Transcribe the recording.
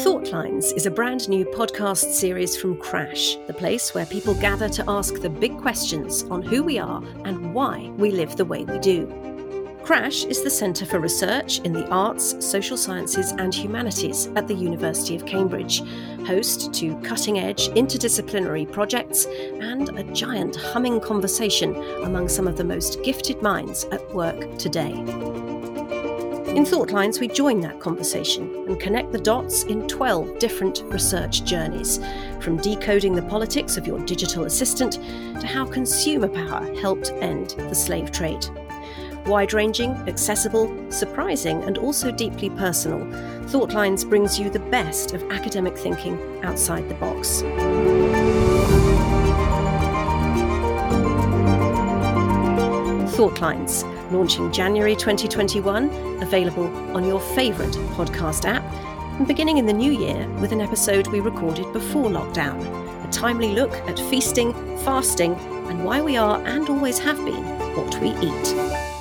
Thoughtlines is a brand new podcast series from CRASSH, the place where people gather to ask the big questions on who we are and why we live the way we do. CRASSH is the Centre for Research in the Arts, Social Sciences and Humanities at the University of Cambridge, host to cutting edge interdisciplinary projects and a giant humming conversation among some of the most gifted minds at work today. In Thoughtlines, we join that conversation and connect the dots in 12 different research journeys, from decoding the politics of your digital assistant to how consumer power helped end the slave trade. Wide ranging, accessible, surprising, and also deeply personal, Thoughtlines brings you the best of academic thinking outside the box. Thoughtlines launching January 2021, available on your favourite podcast app, and beginning in the new year with an episode we recorded before lockdown, a timely look at feasting, fasting, and why we are and always have been what we eat.